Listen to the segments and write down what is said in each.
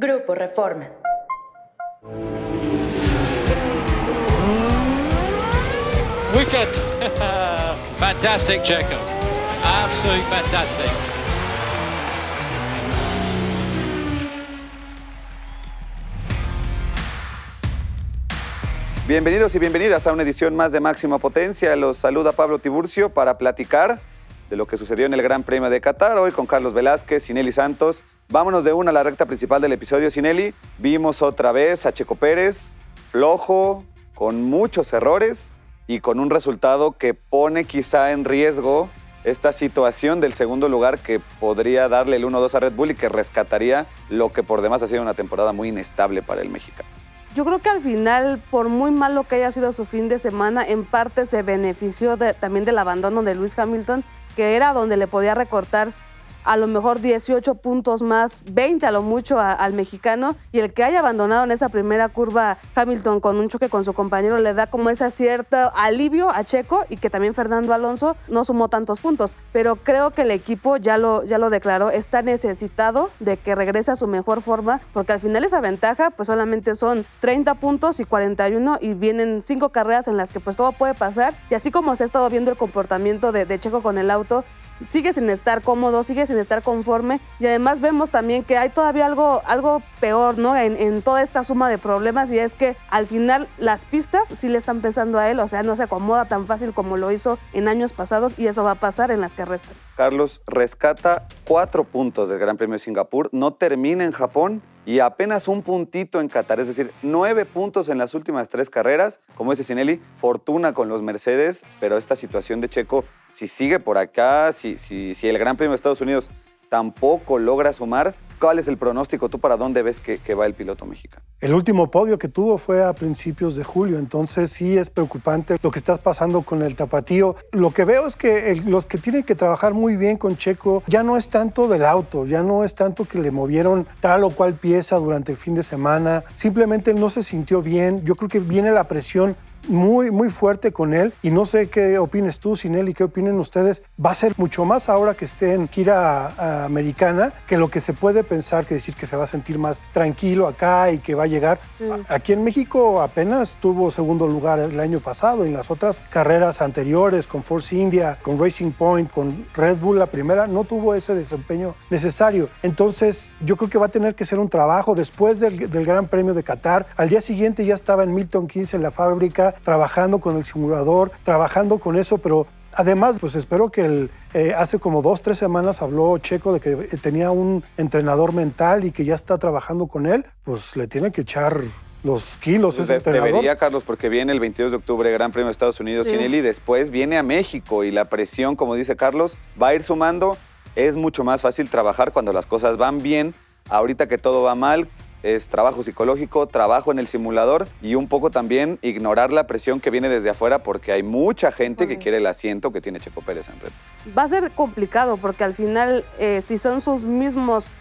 Grupo Reforma. Wicked. fantastic, Checo. Absolutely fantastic. Bienvenidos y bienvenidas a una edición más de Máxima Potencia. Los saluda Pablo Tiburcio para platicar de lo que sucedió en el Gran Premio de Qatar. Hoy con Carlos Velázquez, Sinelli Santos. Vámonos de una a la recta principal del episodio, Sinelli. Vimos otra vez a Checo Pérez, flojo, con muchos errores y con un resultado que pone quizá en riesgo esta situación del segundo lugar que podría darle el 1-2 a Red Bull y que rescataría lo que por demás ha sido una temporada muy inestable para el mexicano. Yo creo que al final, por muy malo que haya sido su fin de semana, en parte se benefició también del abandono de Luis Hamilton, que era donde le podía recortar a lo mejor 18 puntos más, 20 a lo mucho al mexicano, y el que haya abandonado en esa primera curva Hamilton con un choque con su compañero le da como ese cierto alivio a Checo y que también Fernando Alonso no sumó tantos puntos. Pero creo que el equipo ya lo, ya lo declaró, está necesitado de que regrese a su mejor forma, porque al final esa ventaja pues solamente son 30 puntos y 41 y vienen cinco carreras en las que pues todo puede pasar. Y así como se ha estado viendo el comportamiento de, de Checo con el auto, sigue sin estar cómodo, sigue sin estar conforme y además vemos también que hay todavía algo, algo peor ¿no? En, en, toda esta suma de problemas y es que al final las pistas sí le están pesando a él, o sea, no se acomoda tan fácil como lo hizo en años pasados y eso va a pasar en las que restan. Carlos rescata cuatro puntos del Gran Premio de Singapur, no termina en Japón y apenas un puntito en Qatar, es decir, nueve puntos en las últimas tres carreras. Como dice Sinelli, fortuna con los Mercedes, pero esta situación de Checo, si sigue por acá, si, si, si el Gran Premio de Estados Unidos tampoco logra sumar, ¿Cuál es el pronóstico tú para dónde ves que, va el piloto mexicano? El último podio que tuvo fue a principios de julio, entonces sí es preocupante lo que estás pasando con el tapatío. Lo que veo es que los que tienen que trabajar muy bien con Checo ya no es tanto del auto, ya no es tanto que le movieron tal o cual pieza durante el fin de semana, simplemente no se sintió bien. Yo creo que viene la presión muy, muy fuerte con él y no sé qué opines tú, sin él y qué opinen ustedes. Va a ser mucho más ahora que esté en gira americana que lo que se puede pensar, que decir que se va a sentir más tranquilo acá y que va a llegar. Aquí en México apenas tuvo segundo lugar el año pasado en las otras carreras anteriores con Force India, con Racing Point, con Red Bull la primera, no tuvo ese desempeño necesario. Entonces yo creo que va a tener que ser un trabajo después del, del Gran Premio de Qatar. Al día siguiente ya estaba en Milton Keynes en la fábrica trabajando con el simulador, trabajando con eso, pero Además, pues espero que el, eh, hace como dos, tres semanas habló Checo de que tenía un entrenador mental y que ya está trabajando con él, pues le tiene que echar los kilos ese entrenador. Debería, Carlos, porque viene el 22 de octubre Gran Premio de Estados Unidos sí. y después viene a México y la presión, como dice Carlos, va a ir sumando. Es mucho más fácil trabajar cuando las cosas van bien. Ahorita que todo va mal, es trabajo psicológico, trabajo en el simulador y un poco también ignorar la presión que viene desde afuera porque hay mucha gente que quiere el asiento que tiene Checo Pérez en red. Va a ser complicado porque al final eh, si son sus mismos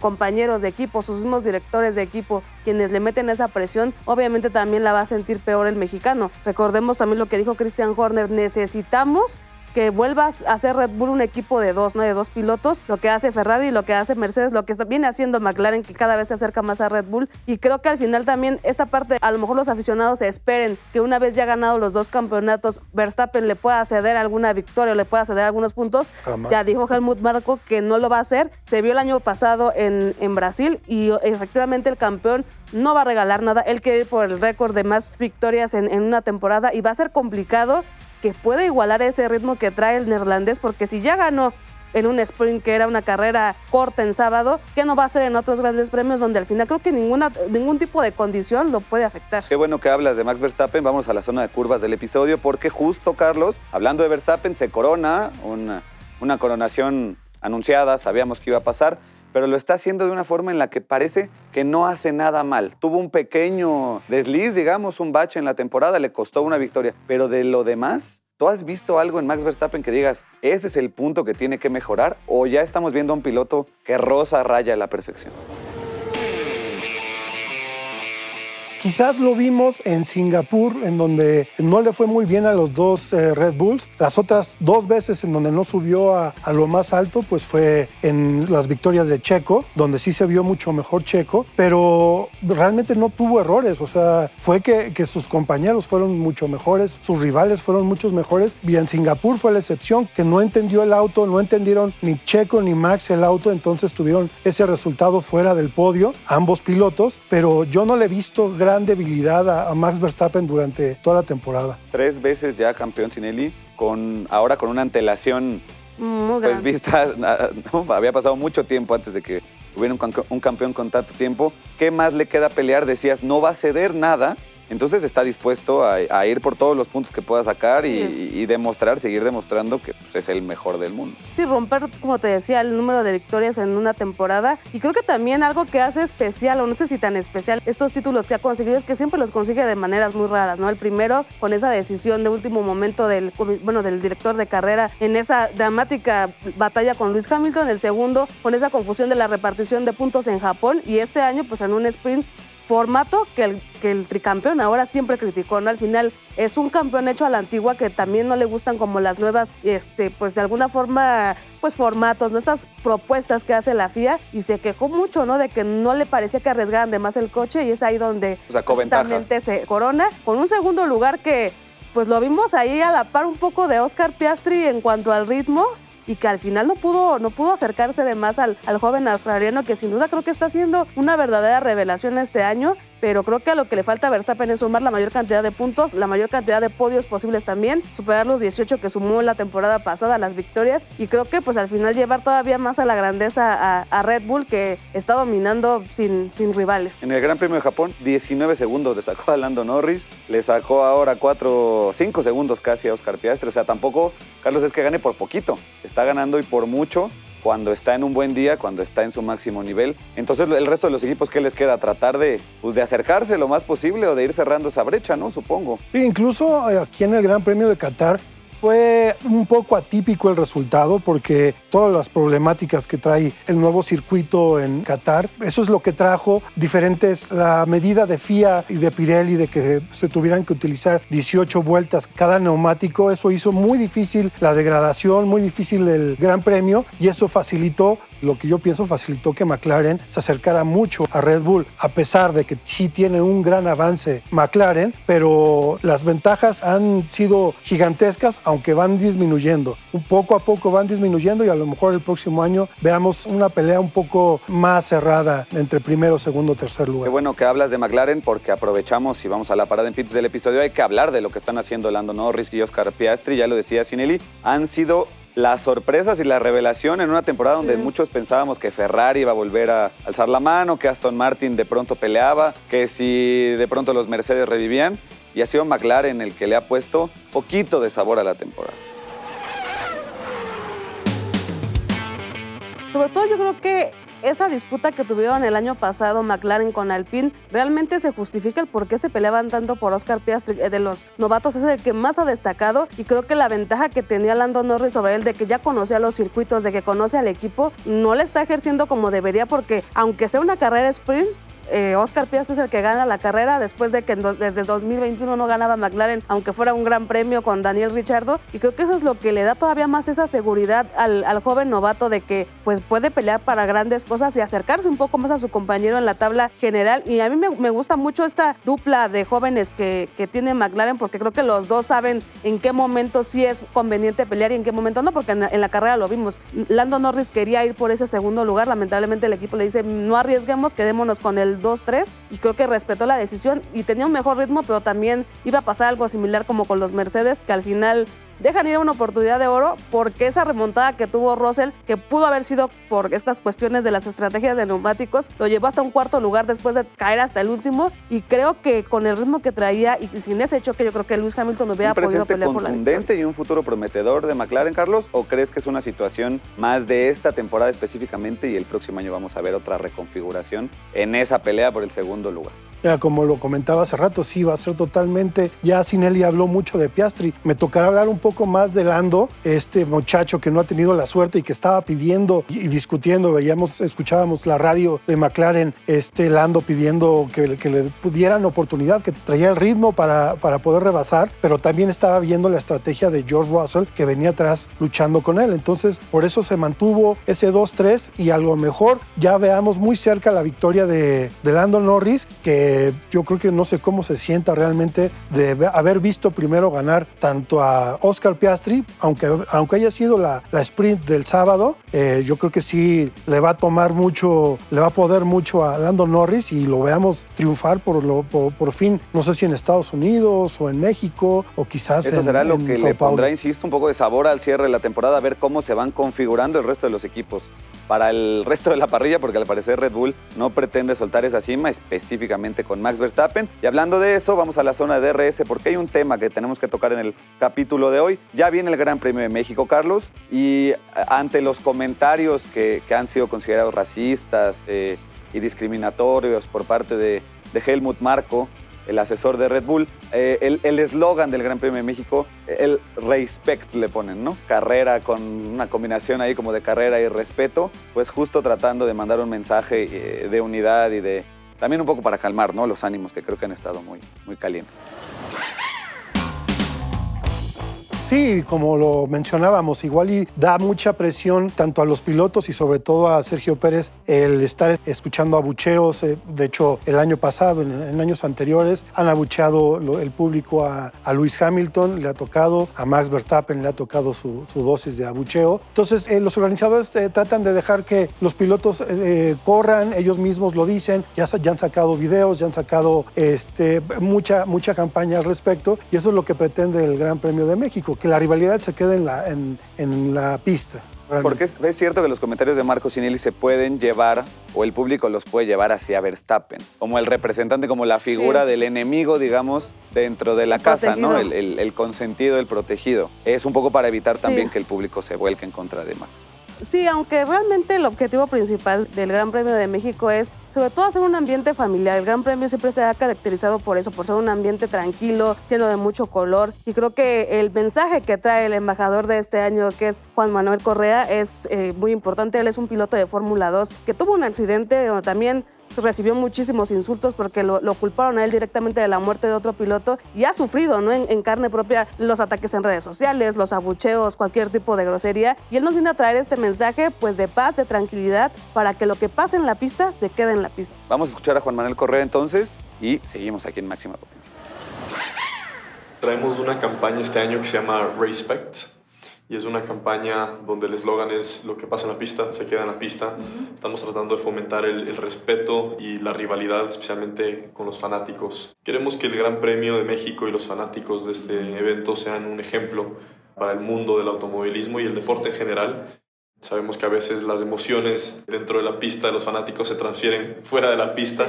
compañeros de equipo, sus mismos directores de equipo, quienes le meten esa presión, obviamente también la va a sentir peor el mexicano. Recordemos también lo que dijo Christian Horner, necesitamos que vuelvas a hacer Red Bull un equipo de dos, ¿no? De dos pilotos, lo que hace Ferrari, lo que hace Mercedes, lo que viene haciendo McLaren, que cada vez se acerca más a Red Bull. Y creo que al final también esta parte, a lo mejor los aficionados esperen que una vez ya ganado los dos campeonatos, Verstappen le pueda ceder alguna victoria o le pueda ceder algunos puntos. Jamás. Ya dijo Helmut Marco que no lo va a hacer. Se vio el año pasado en, en Brasil y efectivamente el campeón no va a regalar nada. Él quiere ir por el récord de más victorias en, en una temporada y va a ser complicado que pueda igualar ese ritmo que trae el neerlandés, porque si ya ganó en un sprint que era una carrera corta en sábado, ¿qué no va a hacer en otros grandes premios donde al final creo que ninguna, ningún tipo de condición lo puede afectar? Qué bueno que hablas de Max Verstappen, vamos a la zona de curvas del episodio, porque justo, Carlos, hablando de Verstappen, se corona una, una coronación anunciada, sabíamos que iba a pasar, pero lo está haciendo de una forma en la que parece que no hace nada mal. Tuvo un pequeño desliz, digamos, un bache en la temporada, le costó una victoria, pero de lo demás, ¿tú has visto algo en Max Verstappen que digas, ese es el punto que tiene que mejorar? ¿O ya estamos viendo a un piloto que rosa raya la perfección? Quizás lo vimos en Singapur, en donde no le fue muy bien a los dos eh, Red Bulls. Las otras dos veces en donde no subió a, a, lo más alto, pues fue en las victorias de Checo, donde sí se vio mucho mejor Checo, pero realmente no tuvo errores. O sea, fue que, que sus compañeros fueron mucho mejores, sus rivales fueron muchos mejores. Y en Singapur fue la excepción, que no entendió el auto, no entendieron ni Checo ni Max el auto, entonces tuvieron ese resultado fuera del podio, ambos pilotos, pero yo no le he visto gran debilidad a, a Max Verstappen durante toda la temporada. Tres veces ya campeón Sinelli, con, ahora con una antelación Muy pues grande. vista, ¿no? había pasado mucho tiempo antes de que hubiera un, un campeón con tanto tiempo. ¿Qué más le queda pelear? Decías, no va a ceder nada. Entonces está dispuesto a, a ir por todos los puntos que pueda sacar y- Sí. y, demostrar, seguir demostrando que pues, es el mejor del mundo. Sí, romper, como te decía, el número de victorias en una temporada. Y creo que también algo que hace especial, o no sé si tan especial, estos títulos que ha conseguido es que siempre los consigue de maneras muy raras, ¿no? El primero, con esa decisión de último momento del, bueno, del director de carrera en esa dramática batalla con Luis Hamilton. El segundo, con esa confusión de la repartición de puntos en Japón. Y este año, pues en un sprint formato que el, que el tricampeón ahora siempre criticó, ¿no? Al final es un campeón hecho a la antigua que también no le gustan como las nuevas, este, pues de alguna forma, pues formatos, ¿no? Estas propuestas que hace la FIA y se quejó mucho, ¿no? De que no le parecía que arriesgaran de más el coche y es ahí donde Sacó ventaja. precisamente se corona con un segundo lugar que pues lo vimos ahí a la par un poco de Oscar Piastri en cuanto al ritmo y que al final no pudo, no pudo acercarse de más al, al joven australiano que sin duda creo que está haciendo una verdadera revelación este año, pero creo que a lo que le falta a Verstappen es sumar la mayor cantidad de puntos, la mayor cantidad de podios posibles también, superar los 18 que sumó la temporada pasada, las victorias, y creo que pues al final llevar todavía más a la grandeza a, Red Bull que está dominando sin, sin rivales. En el Gran Premio de Japón, 19 segundos le sacó a Lando Norris, le sacó ahora 4, 5 segundos casi a Oscar Piastri. O sea, tampoco, Carlos, es que gane por poquito. Está ganando y por mucho cuando está en un buen día, cuando está en su máximo nivel. Entonces, el resto de los equipos, ¿qué les queda? Tratar de, pues, de acercarse lo más posible o de ir cerrando esa brecha, ¿no? Supongo. Sí, incluso eh, aquí en el Gran Premio de Qatar fue un poco atípico el resultado porque todas las problemáticas que trae el nuevo circuito en Qatar, eso es lo que trajo diferentes, la medida de FIA y de Pirelli de que se tuvieran que utilizar 18 vueltas cada neumático, eso hizo muy difícil la degradación, muy difícil el Gran Premio y eso facilitó lo que yo pienso facilitó que McLaren se acercara mucho a Red Bull, a pesar de que sí tiene un gran avance McLaren, pero las ventajas han sido gigantescas, aunque van disminuyendo. Un poco a poco van disminuyendo y a lo mejor el próximo año veamos una pelea un poco más cerrada entre primero, segundo, tercer Qué lugar. bueno que hablas de McLaren porque aprovechamos y vamos a la parada en pits del episodio. Hay que hablar de lo que están haciendo Lando Norris y Oscar Piastri. Ya lo decía Sinelli, han sido las sorpresas y la revelación en una temporada donde Sí. muchos pensábamos que Ferrari iba a volver a alzar la mano, que Aston Martin de pronto peleaba, que si de pronto los Mercedes revivían. Y ha sido McLaren el que le ha puesto poquito de sabor a la temporada. Sobre todo yo creo que esa disputa que tuvieron el año pasado McLaren con Alpine, realmente se justifica el por qué se peleaban tanto por Oscar Piastri. Eh, De los novatos es el que más ha destacado y creo que la ventaja que tenía Lando Norris sobre él de que ya conocía los circuitos, de que conoce al equipo, no le está ejerciendo como debería porque aunque sea una carrera sprint, eh, Oscar Piastri es el que gana la carrera después de que desde el 2021 no ganaba McLaren, aunque fuera un gran premio con Daniel Ricciardo. Y creo que eso es lo que le da todavía más esa seguridad al, joven novato de que pues puede pelear para grandes cosas y acercarse un poco más a su compañero en la tabla general. Y a mí me, me gusta mucho esta dupla de jóvenes que, que tiene McLaren porque creo que los dos saben en qué momento sí es conveniente pelear y en qué momento no, porque en la, en la carrera lo vimos. Lando Norris quería ir por ese segundo lugar, lamentablemente el equipo le dice no arriesguemos, quedémonos con el 2-3 y creo que respetó la decisión y tenía un mejor ritmo, pero también iba a pasar algo similar como con los Mercedes, que al final dejan ir una oportunidad de oro porque esa remontada que tuvo Russell, que pudo haber sido por estas cuestiones de las estrategias de neumáticos, lo llevó hasta un cuarto lugar después de caer hasta el último y creo que con el ritmo que traía y sin ese choque yo creo que Lewis Hamilton hubiera ¿Un podido pelear por la victoria. contundente y un futuro prometedor de McLaren, Carlos? ¿O crees que es una situación más de esta temporada específicamente y el próximo año vamos a ver otra reconfiguración en esa pelea por el segundo lugar? Como lo comentaba hace rato, sí, va a ser totalmente, ya Sinelli habló mucho de Piastri, me tocará hablar un poco más de Lando, este muchacho que no ha tenido la suerte y que estaba pidiendo y discutiendo, veíamos, escuchábamos la radio de McLaren, este Lando pidiendo que, que le dieran oportunidad, que traía el ritmo para, para poder rebasar, pero también estaba viendo la estrategia de George Russell que venía atrás luchando con él. Entonces, por eso se mantuvo ese 2-3 y a lo mejor ya veamos muy cerca la victoria de, de Lando Norris, que yo creo que no sé cómo se sienta realmente de haber visto primero ganar tanto a Oscar Piastri, aunque, aunque haya sido la, la sprint del sábado, eh, yo creo que sí le va a tomar mucho, le va a poder mucho a Lando Norris y lo veamos triunfar por, lo, por, fin, no sé si en Estados Unidos o en México o quizás Eso será lo que le pondrá, insisto, un poco de sabor al cierre de la temporada, a ver cómo se van configurando el resto de los equipos. Para el resto de la parrilla, porque al parecer Red Bull no pretende soltar esa cima, específicamente con Max Verstappen. Y hablando de eso, vamos a la zona de DRS, porque hay un tema que tenemos que tocar en el capítulo de hoy. Ya viene el Gran Premio de México, Carlos, y ante los comentarios que, han sido considerados racistas eh, y discriminatorios por parte de, Helmut Marco, el asesor de Red Bull, eh, el eslogan del Gran Premio de México, el respect le ponen, ¿no? Carrera con una combinación ahí como de carrera y respeto, pues justo tratando de mandar un mensaje eh, de unidad y de también un poco para calmar, ¿no? Los ánimos que creo que han estado muy, muy calientes. Sí, como lo mencionábamos, igual y da mucha presión tanto a los pilotos y sobre todo a Sergio Pérez el estar escuchando abucheos. Eh, de hecho, el año pasado, en, años anteriores, han abucheado el público a, Lewis Hamilton, le ha tocado, a Max Verstappen le ha tocado su, dosis de abucheo. Entonces, eh, los organizadores eh, tratan de dejar que los pilotos corran, ellos mismos lo dicen, ya, ya, han sacado videos, ya han sacado este, mucha, mucha campaña al respecto y eso es lo que pretende el Gran Premio de México que la rivalidad se quede en la, en, la pista. Porque es, cierto que los comentarios de Marco Sinelli se pueden llevar, o el público los puede llevar hacia Verstappen, como el representante, como la figura del enemigo, digamos, dentro de la casa, ¿no? El, el, consentido, el protegido. Es un poco para evitar también que el público se vuelque en contra de Max. Sí, aunque realmente el objetivo principal del Gran Premio de México es sobre todo hacer un ambiente familiar. El Gran Premio siempre se ha caracterizado por eso, por ser un ambiente tranquilo, lleno de mucho color. Y creo que el mensaje que trae el embajador de este año, que es Juan Manuel Correa, es eh, muy importante. Él es un piloto de Fórmula 2 que tuvo un accidente donde también recibió muchísimos insultos porque lo, culparon a él directamente de la muerte de otro piloto y ha sufrido ¿no? En, carne propia los ataques en redes sociales, los abucheos, cualquier tipo de grosería. Y él nos viene a traer este mensaje pues de paz, de tranquilidad, para que lo que pase en la pista se quede en la pista. Vamos a escuchar a Juan Manuel Correa entonces y seguimos aquí en Máxima Potencia. Traemos una campaña este año que se llama Respect y es una campaña donde el eslogan es lo que pasa en la pista, se queda en la pista. Estamos tratando de fomentar el, respeto y la rivalidad, especialmente con los fanáticos. Queremos que el Gran Premio de México y los fanáticos de este evento sean un ejemplo para el mundo del automovilismo y el deporte en general. Sabemos que a veces las emociones dentro de la pista de los fanáticos se transfieren fuera de la pista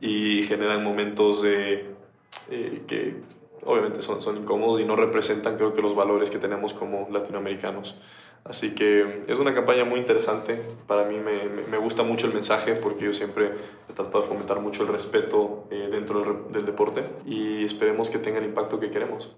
y generan momentos de, eh, que obviamente son, son incómodos y no representan creo que los valores que tenemos como latinoamericanos. Así que es una campaña muy interesante. Para mí me, me, gusta mucho el mensaje porque yo siempre he tratado de fomentar mucho el respeto eh, dentro del, del, deporte y esperemos que tenga el impacto que queremos.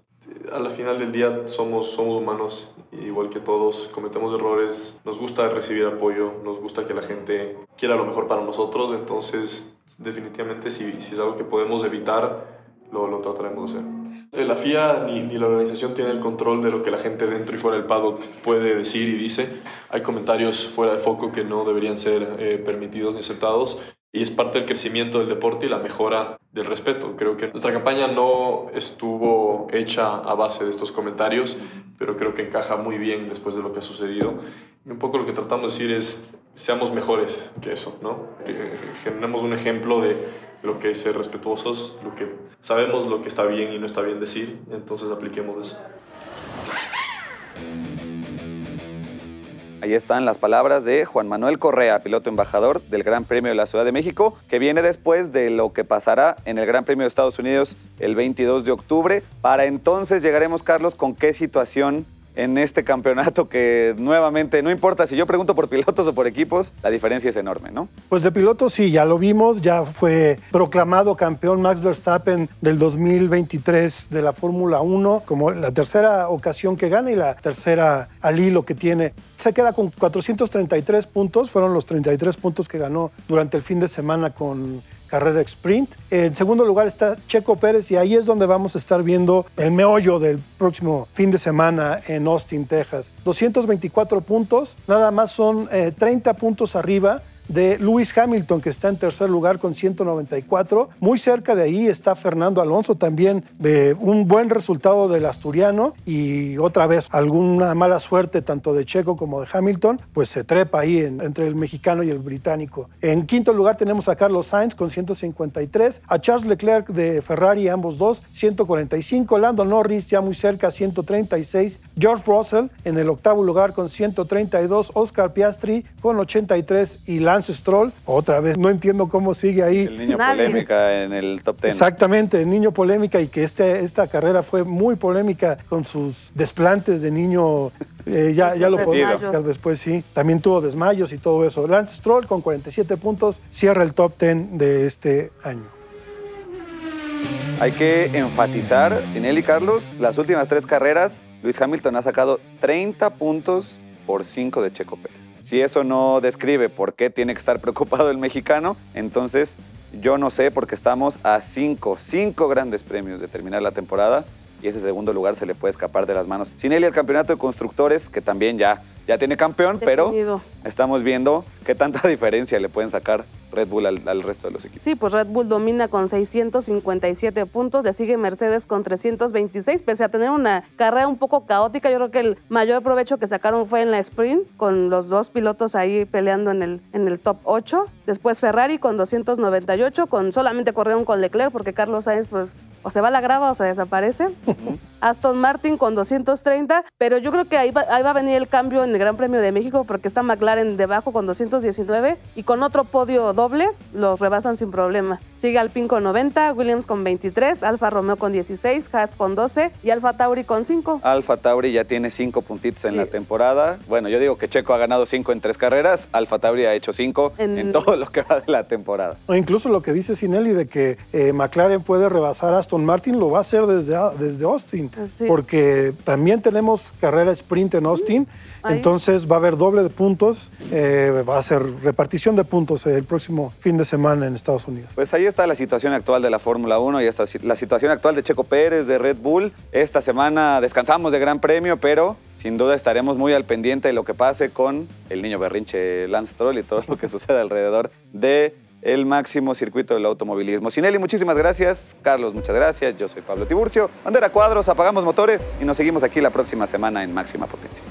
A la final del día somos, somos humanos, igual que todos, cometemos errores, nos gusta recibir apoyo, nos gusta que la gente quiera lo mejor para nosotros, entonces definitivamente si, si es algo que podemos evitar, lo, lo trataremos de hacer. Eh, la FIA ni, ni, la organización tiene el control de lo que la gente dentro y fuera del paddock puede decir y dice. Hay comentarios fuera de foco que no deberían ser eh, permitidos ni aceptados y es parte del crecimiento del deporte y la mejora del respeto. Creo que nuestra campaña no estuvo hecha a base de estos comentarios, pero creo que encaja muy bien después de lo que ha sucedido. Y un poco lo que tratamos de decir es, seamos mejores que eso, ¿no? Que generemos un ejemplo de lo que es ser respetuosos, lo que sabemos lo que está bien y no está bien decir, entonces apliquemos eso. Ahí están las palabras de Juan Manuel Correa, piloto embajador del Gran Premio de la Ciudad de México, que viene después de lo que pasará en el Gran Premio de Estados Unidos el 22 de octubre. Para entonces llegaremos, Carlos, con qué situación en este campeonato que nuevamente, no importa si yo pregunto por pilotos o por equipos, la diferencia es enorme, ¿no? Pues de pilotos sí, ya lo vimos, ya fue proclamado campeón Max Verstappen del 2023 de la Fórmula 1, como la tercera ocasión que gana y la tercera al hilo que tiene. Se queda con 433 puntos, fueron los 33 puntos que ganó durante el fin de semana con carrera sprint. En segundo lugar está Checo Pérez y ahí es donde vamos a estar viendo el meollo del próximo fin de semana en Austin, Texas. 224 puntos, nada más son 30 eh, puntos arriba de Lewis Hamilton, que está en tercer lugar con 194. Muy cerca de ahí está Fernando Alonso, también de un buen resultado del asturiano y otra vez alguna mala suerte tanto de Checo como de Hamilton, pues se trepa ahí entre el mexicano y el británico. En quinto lugar tenemos a Carlos Sainz con 153, a Charles Leclerc de Ferrari, ambos dos, 145, Lando Norris ya muy cerca, 136, George Russell en el octavo lugar con 132, Oscar Piastri con 83 y la Lance Stroll, otra vez, no entiendo cómo sigue ahí. El niño polémica en el top ten. Exactamente, el niño polémica y que este, esta carrera fue muy polémica con sus desplantes de niño. Eh, ya, ya lo podemos después, sí. También tuvo desmayos y todo eso. Lance Stroll con 47 puntos cierra el top 10 de este año. Hay que enfatizar, Sinel y Carlos, las últimas tres carreras, Luis Hamilton ha sacado 30 puntos por 5 de Checo Pérez. Si eso no describe por qué tiene que estar preocupado el mexicano, entonces yo no sé porque estamos a cinco, cinco grandes premios de terminar la temporada y ese segundo lugar se le puede escapar de las manos. Sin él y el campeonato de constructores, que también ya, ya tiene campeón, pero estamos viendo qué tanta diferencia le pueden sacar Red Bull al, resto de los equipos. Sí, pues Red Bull domina con 657 puntos, le sigue Mercedes con 326, pese a tener una carrera un poco caótica. Yo creo que el mayor provecho que sacaron fue en la sprint, con los dos pilotos ahí peleando en el, en el top 8. Después Ferrari con 298, con solamente corrieron con Leclerc, porque Carlos Sainz, pues, o se va a la grava o se desaparece. Aston Martin con 230, pero yo creo que ahí va, ahí va a venir el cambio en el Gran Premio de México, porque está McLaren debajo con 219 y con otro podio doble los rebasan sin problema. Sigue Alpine con 90, Williams con 23, Alfa Romeo con 16, Haas con 12 y Alfa Tauri con 5. Alfa Tauri ya tiene 5 puntitos en la temporada. Bueno, yo digo que Checo ha ganado 5 en 3 carreras, Alfa Tauri ha hecho 5 en... todo lo que va de la temporada. O incluso lo que dice Sinelli de que eh, McLaren puede rebasar a Aston Martin, lo va a hacer desde, desde Austin, porque también tenemos carrera sprint en Austin. Entonces va a haber doble de puntos, eh, va a ser repartición de puntos el próximo fin de semana en Estados Unidos. Pues ahí está la situación actual de la Fórmula 1 y esta, la situación actual de Checo Pérez, de Red Bull. Esta semana descansamos de Gran Premio, pero sin duda estaremos muy al pendiente de lo que pase con el niño berrinche Lance Troll y todo lo que sucede alrededor de el máximo circuito del automovilismo. Sinelli, muchísimas gracias. Carlos, muchas gracias. Yo soy Pablo Tiburcio. Bandera Cuadros, apagamos motores y nos seguimos aquí la próxima semana en Máxima Potencia.